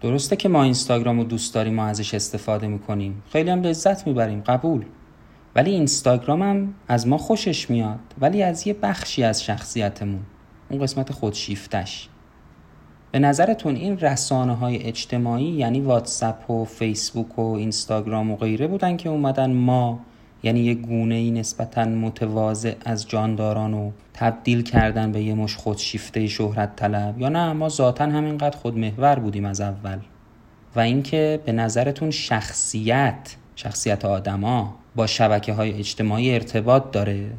درسته که ما اینستاگرام رو دوست داریم ما ازش استفاده می‌کنیم. خیلی هم لذت می‌بریم قبول. ولی اینستاگرام هم از ما خوشش میاد ولی از یه بخشی از شخصیتمون. اون قسمت خودشیفتش. به نظرتون این رسانه های اجتماعی یعنی واتساپ و فیسبوک و اینستاگرام و غیره بودن که اومدن ما یعنی یه گونه ای نسبتا متواضع از جانداران و تبدیل کردن به یه مش خودشیفته شهرت طلب. یا نه ما ذاتا همینقدر خودمحور بودیم از اول. و اینکه به نظرتون شخصیت شخصیت آدما با شبکه های اجتماعی ارتباط داره.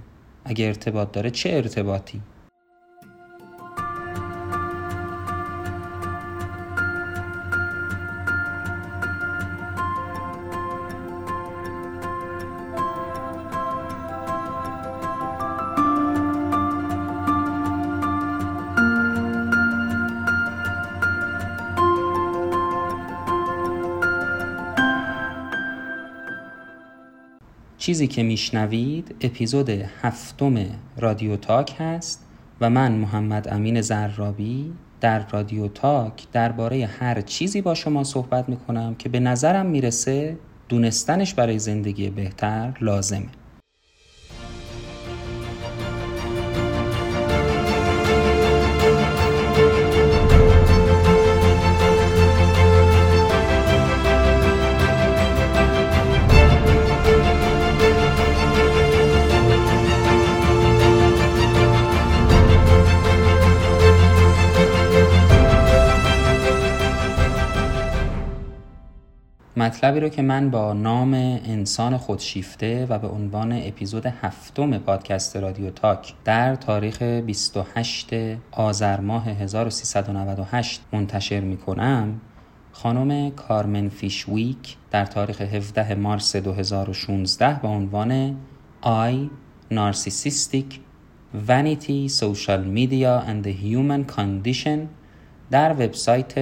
اگه ارتباط داره چه ارتباطی؟ چیزی که میشنوید اپیزود هفتم رادیو تاک هست و من محمد امین زرابی در رادیو تاک درباره هر چیزی با شما صحبت می‌کنم که به نظرم می‌رسه دونستنش برای زندگی بهتر لازمه. مطلبی رو که من با نام انسان خودشیفته و به عنوان اپیزود هفتم پادکست رادیو تاک در تاریخ 28 آذر ماه 1398 منتشر می کنم خانم کارمن فیشویک در تاریخ 17 مارس 2016 با عنوان I Narcissistic Vanity Social Media and the Human Condition در وبسایت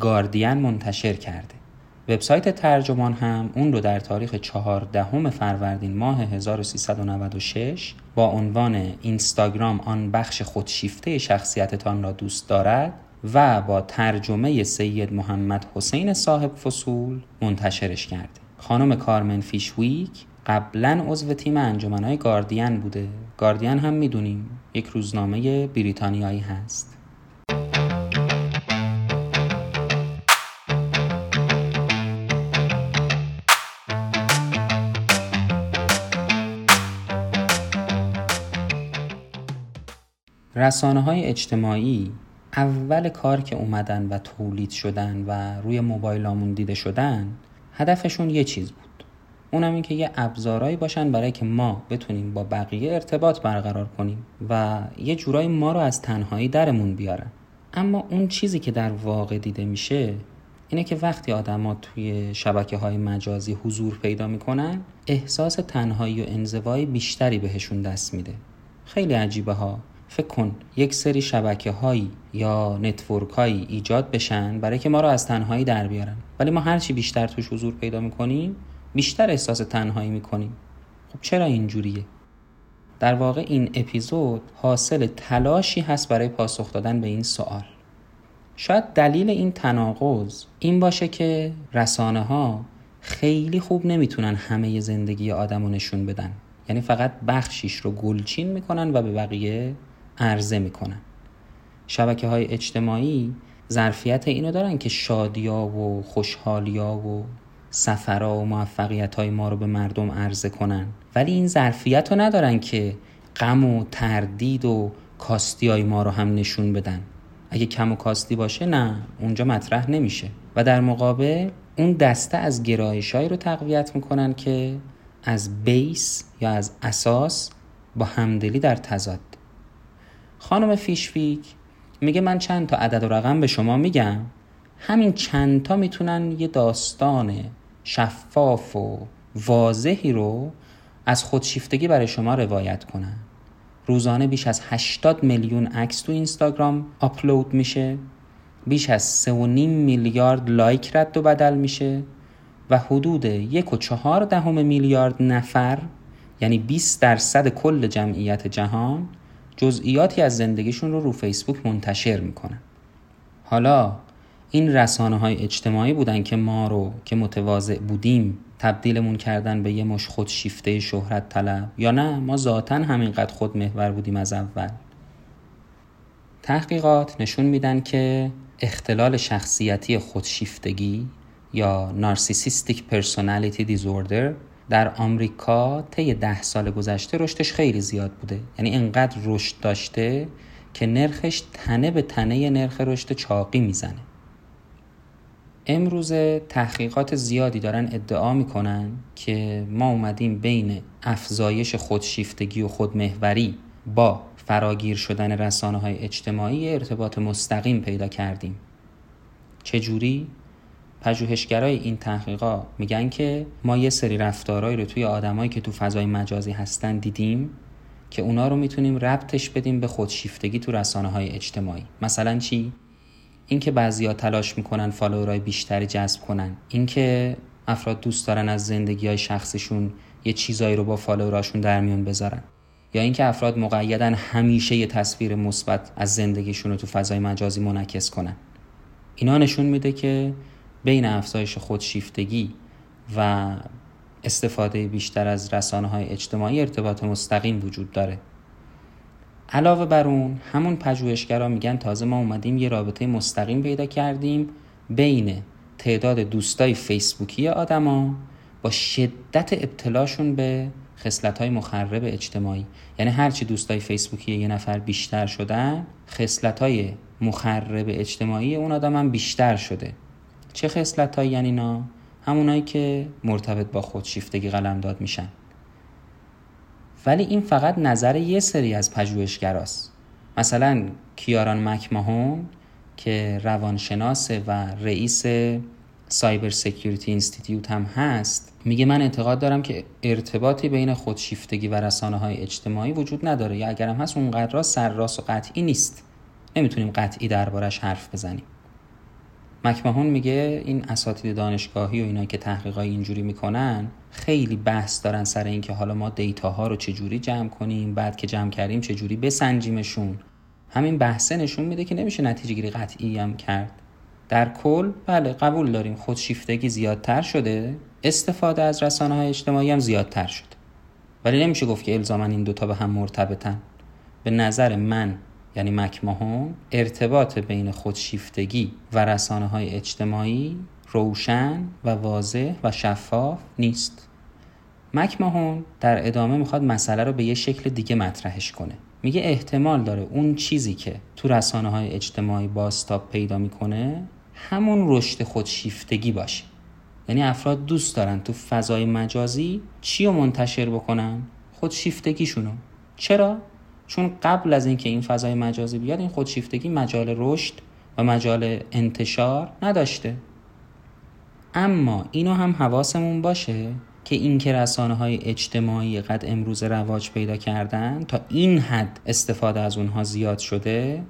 گاردین منتشر کرده. وبسایت ترجمان هم اون رو در تاریخ 14 فروردین ماه 1396 با عنوان اینستاگرام آن بخش خودشیفته شخصیتتان را دوست دارد و با ترجمه سید محمد حسین صاحب فصول منتشرش کرده. خانم کارمن فیشویک قبلا عضو تیم انجمنهای گاردین بوده. گاردین هم می‌دونیم یک روزنامه بریتانیایی هست. رسانه های اجتماعی اول کار که اومدن و تولید شدن و روی موبایلامون دیده شدن هدفشون یه چیز بود. اونم این که یه ابزارهایی باشن برای که ما بتونیم با بقیه ارتباط برقرار کنیم و یه جورایی ما رو از تنهایی درمون بیارن. اما اون چیزی که در واقع دیده میشه اینه که وقتی آدما توی شبکه های مجازی حضور پیدا می‌کنن احساس تنهایی و انزوای بیشتری بهشون دست میده. خیلی عجیبه ها. فکر کن یک سری شبکه هایی یا نتورک هایی ایجاد بشن برای که ما رو از تنهایی در بیارن. ولی ما هرچی بیشتر توش حضور پیدا می‌کنیم بیشتر احساس تنهایی می‌کنیم. خب چرا اینجوریه؟ در واقع این اپیزود حاصل تلاشی هست برای پاسخ دادن به این سوال. شاید دلیل این تناقض این باشه که رسانه ها خیلی خوب نمی‌تونن همه زندگی آدم رو نشون بدن. یعنی فقط بخشیش رو گلچین می‌کنن و به بقیه عرضه می‌کنن. شبکه های اجتماعی ظرفیت اینو دارن که شادیا و خوشحالیا و سفرها و موفقیت های ما رو به مردم عرضه کنن. ولی این ظرفیت رو ندارن که غم و تردید و کاستی های ما رو هم نشون بدن. اگه کم و کاستی باشه نه اونجا مطرح نمیشه. و در مقابل اون دسته از گرایش رو تقویت می‌کنن که از بیس یا از اساس با همدلی در تضاد. خانم فیشویک میگه من چند تا عدد و رقم به شما میگم. همین چند تا می‌تونن یه داستان شفاف و واضحی رو از خودشیفتگی برای شما روایت کنن. روزانه بیش از 80 میلیون عکس تو اینستاگرام آپلود میشه. بیش از 3.5 میلیارد لایک رد و بدل میشه و حدود یک و چهار دهم میلیارد نفر یعنی 20 درصد کل جمعیت جهان جزئیاتی از زندگیشون رو رو فیسبوک منتشر می‌کنن حالا این رسانه های اجتماعی بودن که ما رو که متواضع بودیم تبدیلمون کردن به یه مش خودشیفته شهرت طلب یا نه؟ ما ذاتا همینقدر خود محور بودیم از اول. تحقیقات نشون میدن که اختلال شخصیتی خودشیفتگی یا نارسیسیستیک پرسونالیتی دیزوردر در آمریکا طی ده سال گذشته رشدش خیلی زیاد بوده. یعنی انقدر رشد داشته که نرخش تنه به تنه نرخ رشد چاقی می‌زنه. امروز تحقیقات زیادی دارن ادعا می‌کنن که ما اومدیم بین افزایش خودشیفتگی و خودمهوری با فراگیر شدن رسانه های اجتماعی ارتباط مستقیم پیدا کردیم. چجوری؟ پژوهشگرای این تحقیقات میگن که ما یه سری رفتارهایی رو توی آدمایی که تو فضای مجازی هستن دیدیم که اونا رو می‌تونیم ربطش بدیم به خودشیفتگی تو رسانه های اجتماعی. مثلا چی؟ اینکه بعضیا تلاش می‌کنن فالوورای بیشتری جذب کنن. اینکه افراد دوست دارن از زندگی های شخصشون یه چیزایی رو با فالووراشون در میون بذارن. یا اینکه افراد مقیدن همیشه یه تصویر مثبت از زندگیشون رو تو فضای مجازی منعکس کنن. اینا نشون میده که بین افزایش خودشیفتگی و استفاده بیشتر از رسانه های اجتماعی ارتباط مستقیم وجود داره. علاوه بر اون همون پژوهشگرا میگن تازه ما اومدیم یه رابطه مستقیم پیدا کردیم بین تعداد دوستای فیسبوکی آدما با شدت ابتلاشون به خصلت های مخرب اجتماعی. یعنی هرچی دوستای فیسبوکی یه نفر بیشتر شدن خصلت های مخرب اجتماعی اون آدم هم بیشتر شده. چه خصلت هایی یعنی اینا همونایی که مرتبط با خودشیفتگی قلمداد میشن. ولی این فقط نظر یه سری از پژوهشگراست. مثلا کیاران مکماهون که روانشناسه و رئیس Cyber Security Institute هم هست میگه من اعتقاد دارم که ارتباطی بین خودشیفتگی و رسانه های اجتماعی وجود نداره. یا اگرم هست اونقدر سرراست و قطعی نیست. نمی‌تونیم قطعی دربارش حرف بزنیم. مکمهون میگه این اساتید دانشگاهی و اینا که تحقیقای اینجوری می‌کنن خیلی بحث دارن سر اینکه حالا ما data ها رو چجوری جمع کنیم بعد که جمع کردیم چجوری بسنجیمشون. همین بحثه نشون میده که نمیشه نتیجه گیری قطعی هم کرد. در کل بله قبول داریم خودشیفتگی زیادتر شده استفاده از رسانه های اجتماعی هم زیادتر شده ولی نمیشه گفت که الزاما این دوتا به هم مرتبطن. به نظر من یعنی مکماهون ارتباط بین خودشیفتگی و رسانه های اجتماعی روشن و واضح و شفاف نیست. مکماهون در ادامه می‌خواد مسئله رو به یه شکل دیگه مطرحش کنه. میگه احتمال داره اون چیزی که تو رسانه های اجتماعی باستاب پیدا می‌کنه همون رشد خودشیفتگی باشه. یعنی افراد دوست دارن تو فضای مجازی چی رو منتشر بکنن؟ خودشیفتگیشونو. چرا؟ چون قبل از اینکه این فضای مجازی بیاد این خودشیفتگی مجال رشد و مجال انتشار نداشته. اما اینو هم حواسمون باشه که این که رسانه های اجتماعی قد امروز رواج پیدا کردن تا این حد استفاده از اونها زیاد شده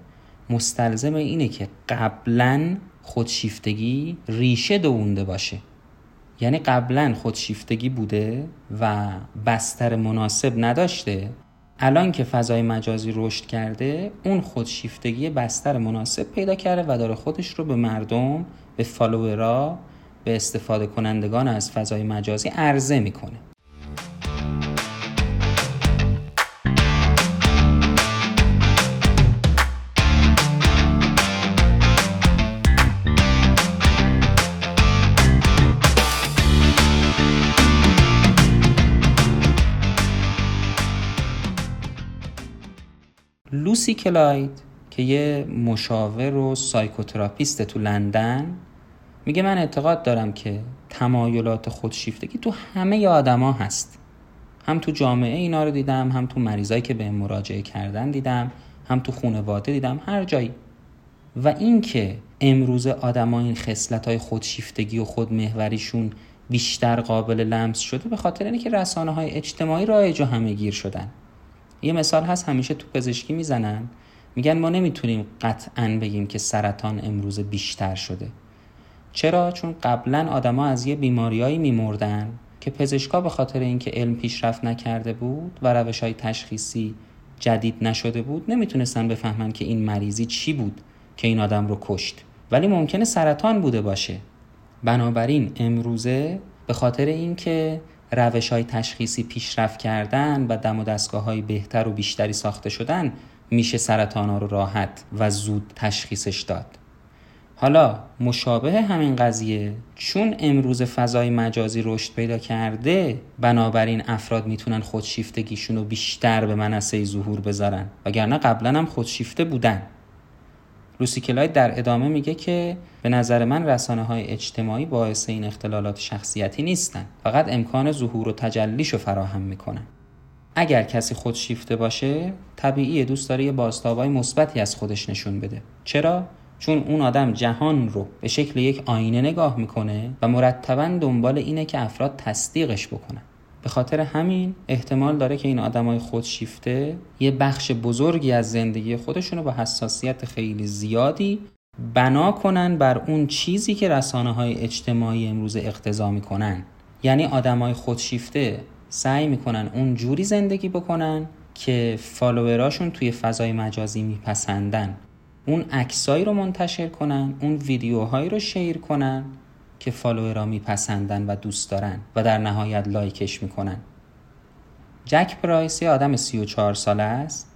مستلزم اینه که قبلا خودشیفتگی ریشه دوونده باشه. یعنی قبلا خودشیفتگی بوده و بستر مناسب نداشته الان که فضای مجازی رشد کرده اون خودشیفتگی بستر مناسب پیدا کرده و داره خودش رو به مردم به فالوورا به استفاده کنندگان از فضای مجازی عرضه می‌کنه. لوسی کلاید که یه مشاور و psychotherapist تو لندن میگه من اعتقاد دارم که تمایلات خودشیفتگی تو همه آدما هست. هم تو جامعه اینا رو دیدم هم تو مریضایی که به مراجعه کردن دیدم هم تو خانواده دیدم هر جایی. و اینکه امروز آدما این خصلت های خودشیفتگی و خودمحوریشون بیشتر قابل لمس شده به خاطر اینکه رسانه های اجتماعی رایج و همه گیر شدن. یه مثال هست همیشه تو پزشکی می‌زنن. میگن ما نمی‌تونیم قطعا بگیم که سرطان امروز بیشتر شده. چرا؟ چون قبلا آدما از یه بیماریایی میمردن که پزشکا به خاطر اینکه علم پیشرفت نکرده بود و روش های تشخیصی جدید نشده بود نمی‌تونستن بفهمن که این مریضی چی بود که این آدم رو کشت. ولی ممکنه سرطان بوده باشه. بنابراین امروزه به خاطر اینکه روش های تشخیصی پیشرفت کردن و دم و دستگاه های بهتر و بیشتری ساخته شدن میشه سرطان ها رو راحت و زود تشخیصش داد. حالا مشابه همین قضیه چون امروز فضای مجازی رشد پیدا کرده بنابراین افراد می‌تونن خودشیفتگیشون رو بیشتر به منصه ظهور بذارن. وگرنه قبلا هم خودشیفته بودن. لوسی کلاید در ادامه میگه که به نظر من رسانه های اجتماعی باعث این اختلالات شخصیتی نیستن. فقط امکان ظهور و تجلیش رو فراهم می‌کنن. اگر کسی خودشیفته باشه طبیعی دوست داره یه بازتابای مثبتی از خودش نشون بده. چرا؟ چون اون آدم جهان رو به شکل یک آینه نگاه می‌کنه و مرتبا دنبال اینه که افراد تصدیقش بکنن. به خاطر همین احتمال داره که این آدمای خودشیفته یه بخش بزرگی از زندگی خودشون رو با حساسیت خیلی زیادی بنا کنن بر اون چیزی که رسانه های اجتماعی امروز اقتضا می‌کنن. یعنی آدمای خودشیفته سعی می‌کنن اون جوری زندگی بکنن که follower اشون توی فضای مجازی میپسندن. اون عکسایی رو منتشر کنن اون ویدیوهایی رو share کنن که follower ا میپسندن و دوست دارن و در نهایت like ش می‌کنن. جک پرایس یه آدم 34 ساله است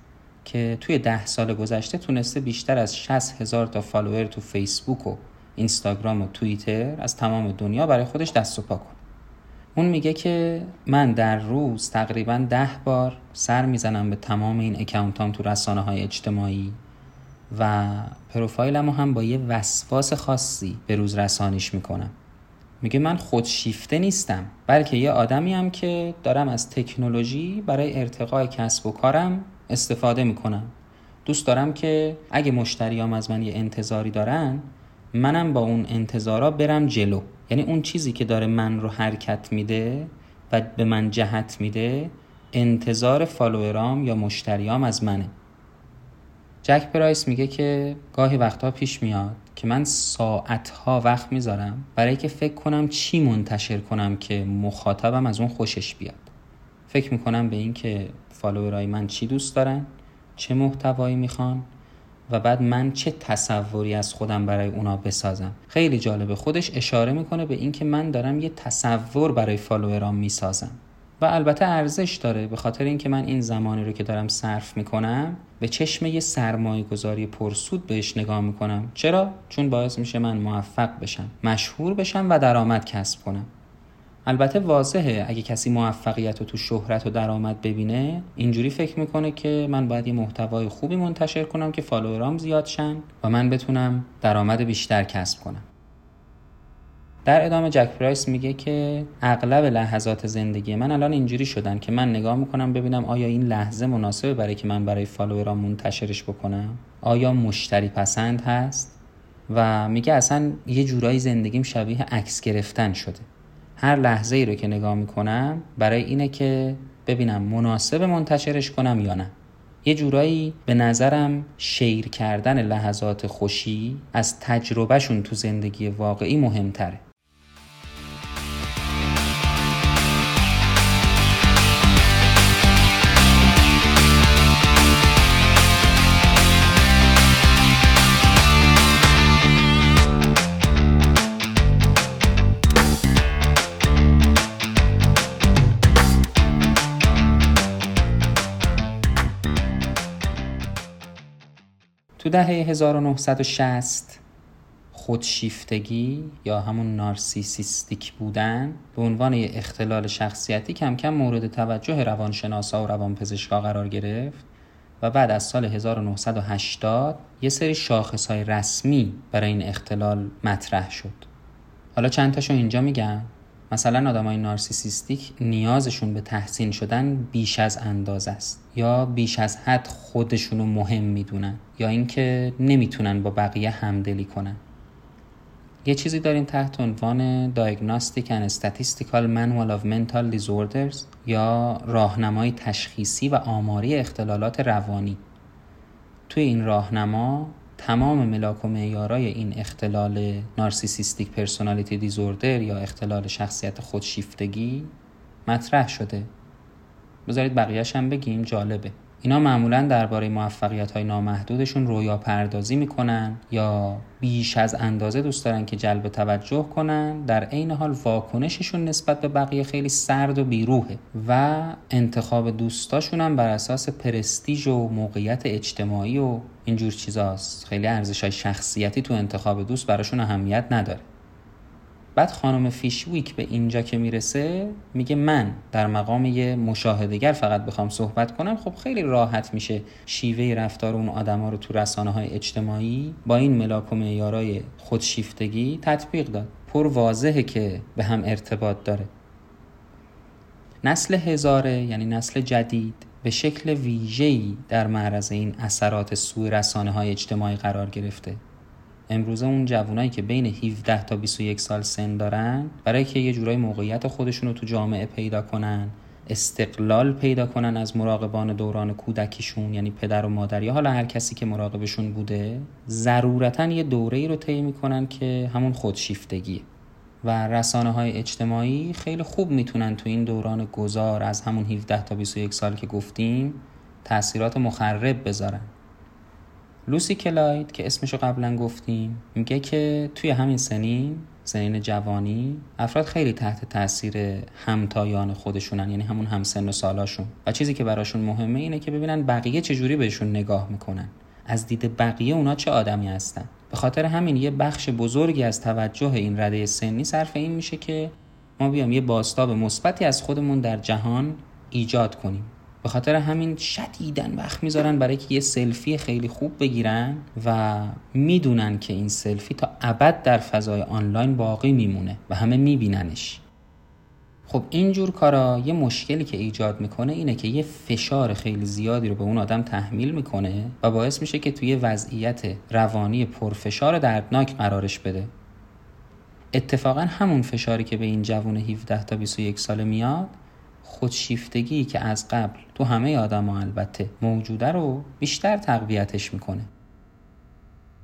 که توی ده سال گذشته تونسته بیشتر از 60 هزار تا follower تو فیسبوک و اینستاگرام و توییتر از تمام دنیا برای خودش دست و پا کنه اون میگه که من در روز تقریبا ده بار سر می‌زنم به تمام این اکاونتام تو رسانه های اجتماعی. و پروفایلمو هم با یه وسواس خاصی به روز رسانیش می‌کنم. میگه من خودشیفته نیستم بلکه یه آدمی هم که دارم از تکنولوژی برای ارتقای کسب و کارم استفاده می‌کنم. دوست دارم که اگه مشتریام از من یه انتظاری دارن منم با اون انتظارا برم جلو. یعنی اون چیزی که داره من رو حرکت میده و به من جهت میده انتظار فالوورام یا مشتریام از منه. جک پرایس میگه که گاهی وقتها پیش میاد که من ساعتها وقت می‌ذارم برای که فکر کنم چی منتشر کنم که مخاطبم از اون خوشش بیاد. فکر می‌کنم به این که فالوورای من چی دوست دارن چه محتوایی می‌خوان و بعد من چه تصوری از خودم برای اونا بسازم. خیلی جالبه خودش اشاره می‌کنه به اینکه من دارم یه تصور برای فالوورام می‌سازم. و البته ارزش داره به خاطر اینکه من این زمانی رو که دارم صرف می‌کنم به چشم یه سرمایه گذاری پرسود بهش نگاه می‌کنم. چرا؟ چون باعث میشه من موفق بشم مشهور بشم و درآمد کسب کنم. البته واضحه اگه کسی موفقیت و تو شهرت و درآمد ببینه اینجوری فکر می‌کنه که من باید یه محتوای خوبی منتشر کنم که فالوورام زیاد شن و من بتونم درآمد بیشتر کسب کنم. در ادامه جک پرایس میگه که اغلب لحظات زندگی من الان اینجوری شدن که من نگاه می‌کنم ببینم آیا این لحظه مناسبه برای که من برای فالوورام منتشرش بکنم؟ آیا مشتری پسند هست؟ و میگه اصلا یه جورایی زندگیم شبیه عکس گرفتن شده. هر لحظه ای رو که نگاه می‌کنم برای اینه که ببینم مناسب منتشرش کنم یا نه. یه جورایی به نظرم شیر کردن لحظات خوشی از تجربهشون تو زندگی واقعی مهمتره. تو دهه 1960 خودشیفتگی یا همون نارسیسیستیک بودن به عنوان یه اختلال شخصیتی کم کم مورد توجه روانشناسا و روانپزشکا قرار گرفت و بعد از سال 1980 یه سری شاخص های رسمی برای این اختلال مطرح شد. حالا چند تاشو اینجا میگم. مثلا آدمای نارسیسیستیک نیازشون به تحسین شدن بیش از اندازه است یا بیش از حد خودشونو مهم می‌دونن یا اینکه نمی‌تونن با بقیه همدلی کنن. یه چیزی داریم تحت عنوان Diagnostic and Statistical Manual of Mental Disorders یا راهنمای تشخیصی و آماری اختلالات روانی. توی این راهنما تمام ملاک و معیارای این اختلال نارسیسیستیک پرسونالیتی دیزوردر یا اختلال شخصیت خودشیفتگی مطرح شده. بذارید بقیهش هم بگیم جالبه. اینا معمولا درباره موفقیت های نامحدودشون رویا پردازی می‌کنن یا بیش از اندازه دوست دارن که جلب توجه کنن در عین حال واکنششون نسبت به بقیه خیلی سرد و بیروهه و انتخاب دوستاشون هم بر اساس پرستیژ و موقعیت اجتماعی و اینجور چیزاست. خیلی ارزش های شخصیتی تو انتخاب دوست براشون اهمیت نداره. بعد خانم فیشویک به اینجا که می‌رسه میگه من در مقام یه مشاهدگر فقط بخوام صحبت کنم. خب خیلی راحت میشه شیوه رفتار اون آدما رو تو رسانه های اجتماعی با این ملاک و معیارای خودشیفتگی تطبیق داد. پر واضحه که به هم ارتباط داره. نسل هزاره یعنی نسل جدید به شکل ویژه‌ای در معرض این اثرات سوی رسانه های اجتماعی قرار گرفته. امروزه اون جوانایی که بین 17 تا 21 سال سن دارن برای که یه جورای موقعیت خودشون رو تو جامعه پیدا کنن استقلال پیدا کنن از مراقبان دوران کودکیشون یعنی پدر و مادر یا حالا هر کسی که مراقبشون بوده ضرورتا یه دوره ای رو طی می‌کنن که همون خودشیفتگیه. و رسانه های اجتماعی خیلی خوب می‌تونن تو این دوران گذار از همون 17 تا 21 سال که گفتیم تاثیرات مخرب بذارن. لوسی کلاید که اسمشو قبلا گفتیم میگه که توی همین سنین سنین جوانی افراد خیلی تحت تاثیر همتایان خودشونن یعنی همون همسن و سالاشون. و چیزی که براشون مهمه اینه که ببینن بقیه چجوری بهشون نگاه می‌کنن. از دید بقیه اونا چه آدمی هستن. به خاطر همین یه بخش بزرگی از توجه این رده سنی صرف این میشه که ما بیام یه باستاب مثبتی از خودمون در جهان ایجاد کنیم. به خاطر همین شدیدن وقت می‌ذارن برای که یه سلفی خیلی خوب بگیرن و می‌دونن که این سلفی تا ابد در فضای آنلاین باقی میمونه و همه میبیننش. خب اینجور کارا یه مشکلی که ایجاد می‌کنه اینه که یه فشار خیلی زیادی رو به اون آدم تحمیل می‌کنه و باعث میشه که توی وضعیت روانی پرفشار دردناک قرارش بده. اتفاقا همون فشاری که به این جوون 17 تا 21 ساله میاد خودشیفتگی که از قبل تو همه آدم ها البته موجوده رو بیشتر تقویتش می‌کنه.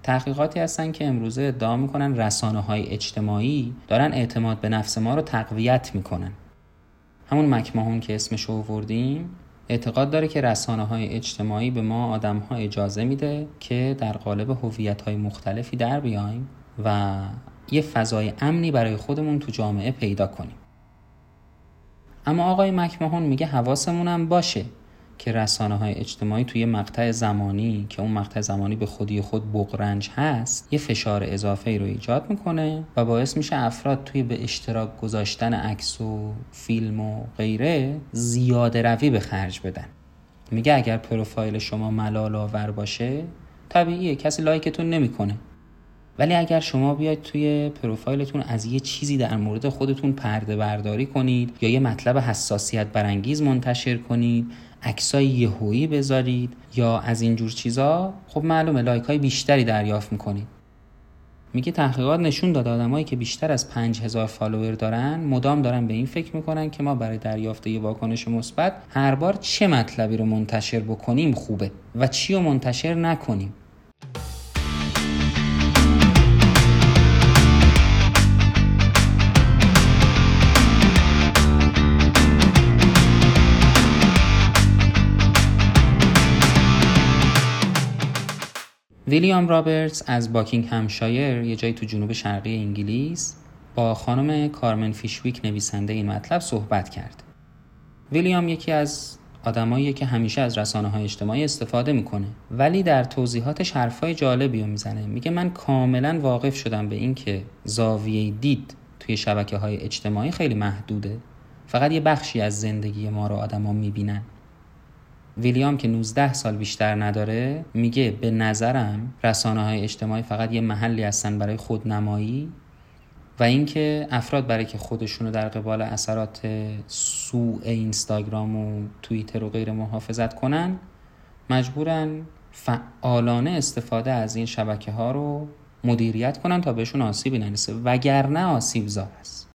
تحقیقاتی هستن که امروزه ادعا می‌کنن رسانه های اجتماعی دارن اعتماد به نفس ما رو تقویت می‌کنن. همون مکمهون که اسمش رو وردیم اعتقاد داره که رسانه های اجتماعی به ما آدم ها اجازه میده که در قالب هویت های مختلفی در بیایم و یه فضای امنی برای خودمون تو جامعه پیدا کنیم. اما آقای مکمهون میگه حواسمون باشه که رسانه های اجتماعی توی مقطع زمانی که اون مقطع زمانی به خودی خود بغرنج هست یه فشار اضافه ای رو ایجاد می‌کنه و باعث میشه افراد توی به اشتراک گذاشتن عکس و فیلم و غیره زیاده روی به خرج بدن. میگه اگر پروفایل شما ملال آور باشه طبیعیه کسی like تون نمی‌کنه. ولی اگر شما بیاید توی پروفایلتون از یه چیزی در مورد خودتون پرده برداری کنید یا یه مطلب حساسیت برانگیز منتشر کنید عکسای یهویی بذارید یا از این جور چیزا خب معلومه like های بیشتری دریافت می‌کنید. میگه تحقیقات نشون داد آدمایی که بیشتر از 5000 follower دارن مدام دارن به این فکر می‌کنن که ما برای دریافت یه واکنش مثبت هر بار چه مطلبی رو منتشر بکنیم خوبه و چی رو منتشر نکنیم. ویلیام رابرتس از باکینگهم‌شایر یه جایی تو جنوب شرقی انگلیس با خانم کارمن فیشویک نویسنده این مطلب صحبت کرد. ویلیام یکی از آدمایی که همیشه از رسانه های اجتماعی استفاده می‌کنه ولی در توضیحاتش حرفای جالبی رو می‌زنه. میگه من کاملا واقف شدم به اینکه زاویه دید توی شبکه های اجتماعی خیلی محدوده. فقط یه بخشی از زندگی ما رو آدما می‌بینن. ویلیام که 19 سال بیشتر نداره میگه به نظرم رسانه های اجتماعی فقط یه محلی هستن برای خودنمایی و اینکه افراد برای که خودشونو در قبال اثرات سوء اینستاگرام و توییتر و غیر محافظت کنن مجبورن فعالانه استفاده از این شبکه ها رو مدیریت کنن تا بهشون آسیبی نرسه وگرنه آسیب زا است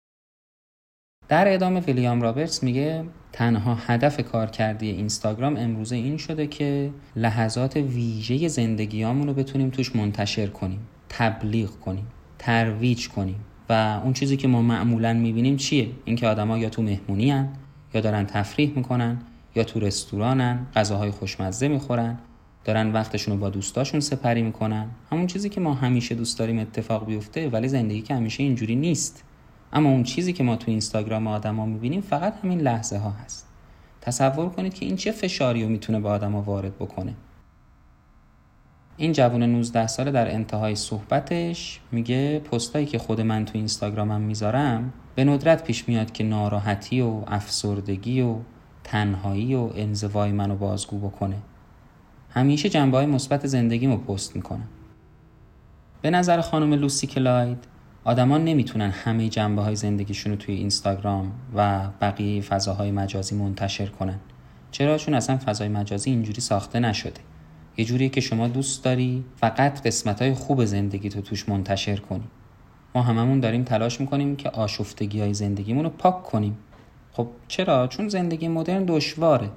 در ادامه ویلیام رابرتس میگه تنها هدف کارکردی اینستاگرام امروزه این شده که لحظات ویژه زندگیامون رو بتونیم توش منتشر کنیم تبلیغ کنیم ترویج کنیم. و اون چیزی که ما معمولا می‌بینیم چیه؟ اینکه آدما یا تو مهمونی هن، یا دارن تفریح می‌کنن یا تو رستورانن غذاهای خوشمزه می‌خورن دارن وقتشون رو با دوستاشون سپری می‌کنن. همون چیزی که ما همیشه دوست داریم اتفاق بیفته ولی زندگی که همیشه اینجوری نیست. اما اون چیزی که ما تو اینستاگرام آدما می‌بینیم فقط همین لحظه ها هست. تصور کنید که این چه فشاری رو می‌تونه به آدما وارد بکنه. این جوان 19 ساله در انتهای صحبتش میگه پستایی که خود من تو اینستاگرامم می‌ذارم به ندرت پیش میاد که ناراحتی و افسردگی و تنهایی و انزوای منو بازگو بکنه. همیشه جنبه های مثبت زندگیمو پست می‌کنم. به نظر خانم لوسی کلاید آدمان نمی‌تونن همه جنبه های زندگیشون رو توی اینستاگرام و بقیه فضاهای مجازی منتشر کنن. چرا چون اصلا فضای مجازی اینجوری ساخته نشده. یه جوریه که شما دوست داری فقط قسمت های خوب زندگی تو توش منتشر کنی. ما هممون داریم تلاش می‌کنیم که آشفتگی های زندگیمون رو پاک کنیم. خب چرا؟ چون زندگی مدرن دشواره.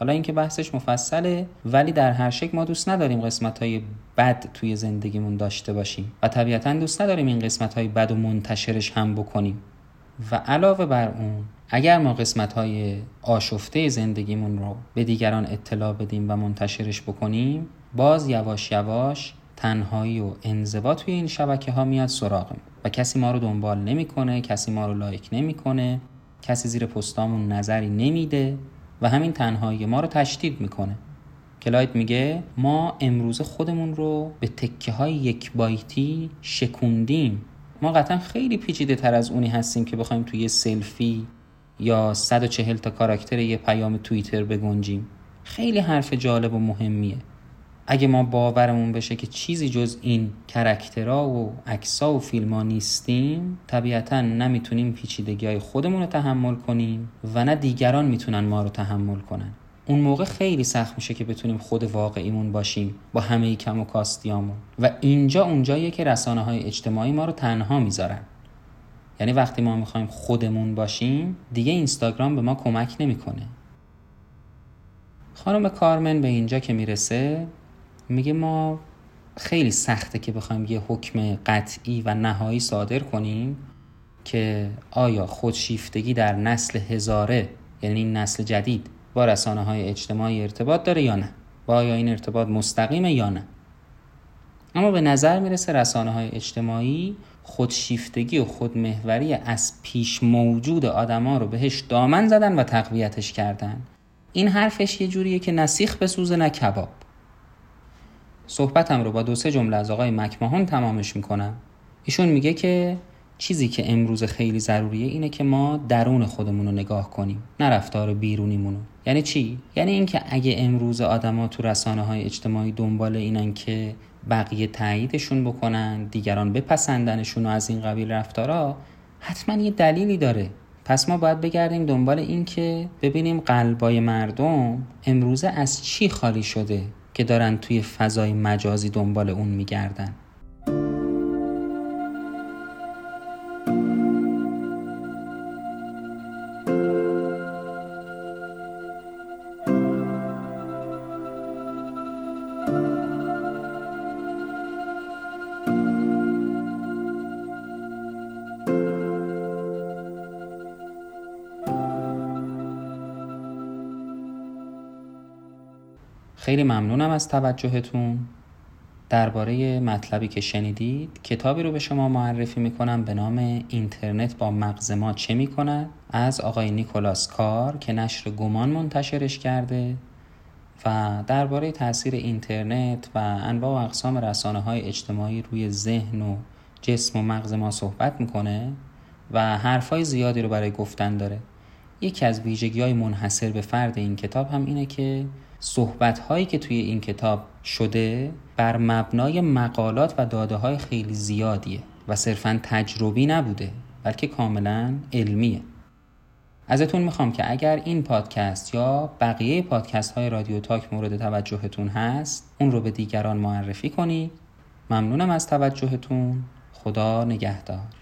حالا اینکه بحثش مفصله ولی در هر شکل ما دوست نداریم قسمت های بد توی زندگیمون داشته باشیم و طبیعتا دوست نداریم این قسمت های بد و منتشرش هم بکنیم. و علاوه بر اون اگر ما قسمت های آشفته زندگیمون رو به دیگران اطلاع بدیم و منتشرش بکنیم باز یواش یواش تنهایی و انزوا توی این شبکه ها میاد سراغم و کسی ما رو دنبال نمی‌کنه کسی ما رو لایک نمی‌کنه کسی زیر پستامون نظری نمیده و همین تنهایی ما رو تشدید می‌کنه. کلایت میگه ما امروز خودمون رو به تکه های یک بایتی شکوندیم. ما قطعا خیلی پیچیده تر از اونی هستیم که بخوایم توی سلفی یا 140 تا کاراکتر یه پیام توییتر بگنجیم. خیلی حرف جالب و مهمیه. اگه ما باورمون بشه که چیزی جز این character ها و عکسا و فیلم نیستیم طبیعتا نمی‌تونیم پیچیدگی های خودمون رو تحمل کنیم و نه دیگران می‌تونن ما رو تحمل کنن. اون موقع خیلی سخت میشه که بتونیم خود واقعیمون باشیم با همه کم و کاستیامون. و اینجا اونجاییه که رسانه های اجتماعی ما رو تنها می‌ذارن. یعنی وقتی ما می‌خوایم خودمون باشیم دیگه اینستاگرام به ما کمک نمی‌کنه. خانم کارمن به اینجا که می‌رسه میگه ما خیلی سخته که بخوایم یه حکم قطعی و نهایی صادر کنیم که آیا خودشیفتگی در نسل هزاره یعنی نسل جدید با رسانه های اجتماعی ارتباط داره یا نه؟ و آیا این ارتباط مستقیمه یا نه؟ اما به نظر می‌رسه رسانه های اجتماعی خودشیفتگی و خودمهوری از پیش موجود آدما رو بهش دامن زدن و تقویتش کردن. این حرفش یه جوریه که نسیخ بسوزه نه کباب. صحبتم رو با دو سه جمله از آقای مکمهان تمامش می‌کنم. ایشون میگه که چیزی که امروز خیلی ضروریه اینه که ما درون خودمون رو نگاه کنیم نه رفتار بیرونیمونو یعنی چی؟ یعنی اینکه اگه امروز آدما تو رسانه های اجتماعی دنبال اینن که بقیه تاییدشون بکنن دیگران بپسندنشون و از این قبیل رفتارا حتما یه دلیلی داره. پس ما باید بگردیم دنبال این که ببینیم قلبای مردم امروزه از چی خالی شده. که دارن توی فضای مجازی دنبال اون میگردن. خیلی ممنونم از توجهتون. درباره مطلبی که شنیدید کتابی رو به شما معرفی می‌کنم به نام اینترنت با مغز ما چه می‌کند؟ از آقای نیکولاس کار که نشر گمان منتشرش کرده و درباره تاثیر اینترنت و انواع و اقسام رسانه های اجتماعی روی ذهن و جسم و مغز ما صحبت می‌کنه و حرفای زیادی رو برای گفتن داره. یکی از ویژگی های منحصر به فرد این کتاب هم اینه که صحبت هایی که توی این کتاب شده بر مبنای مقالات و داده های خیلی زیادیه و صرفا تجربی نبوده بلکه کاملا علمیه. ازتون می‌خوام که اگر این پادکست یا بقیه پادکست های رادیو تاک مورد توجهتون هست اون رو به دیگران معرفی کنید ممنونم از توجهتون. خدا نگهدار.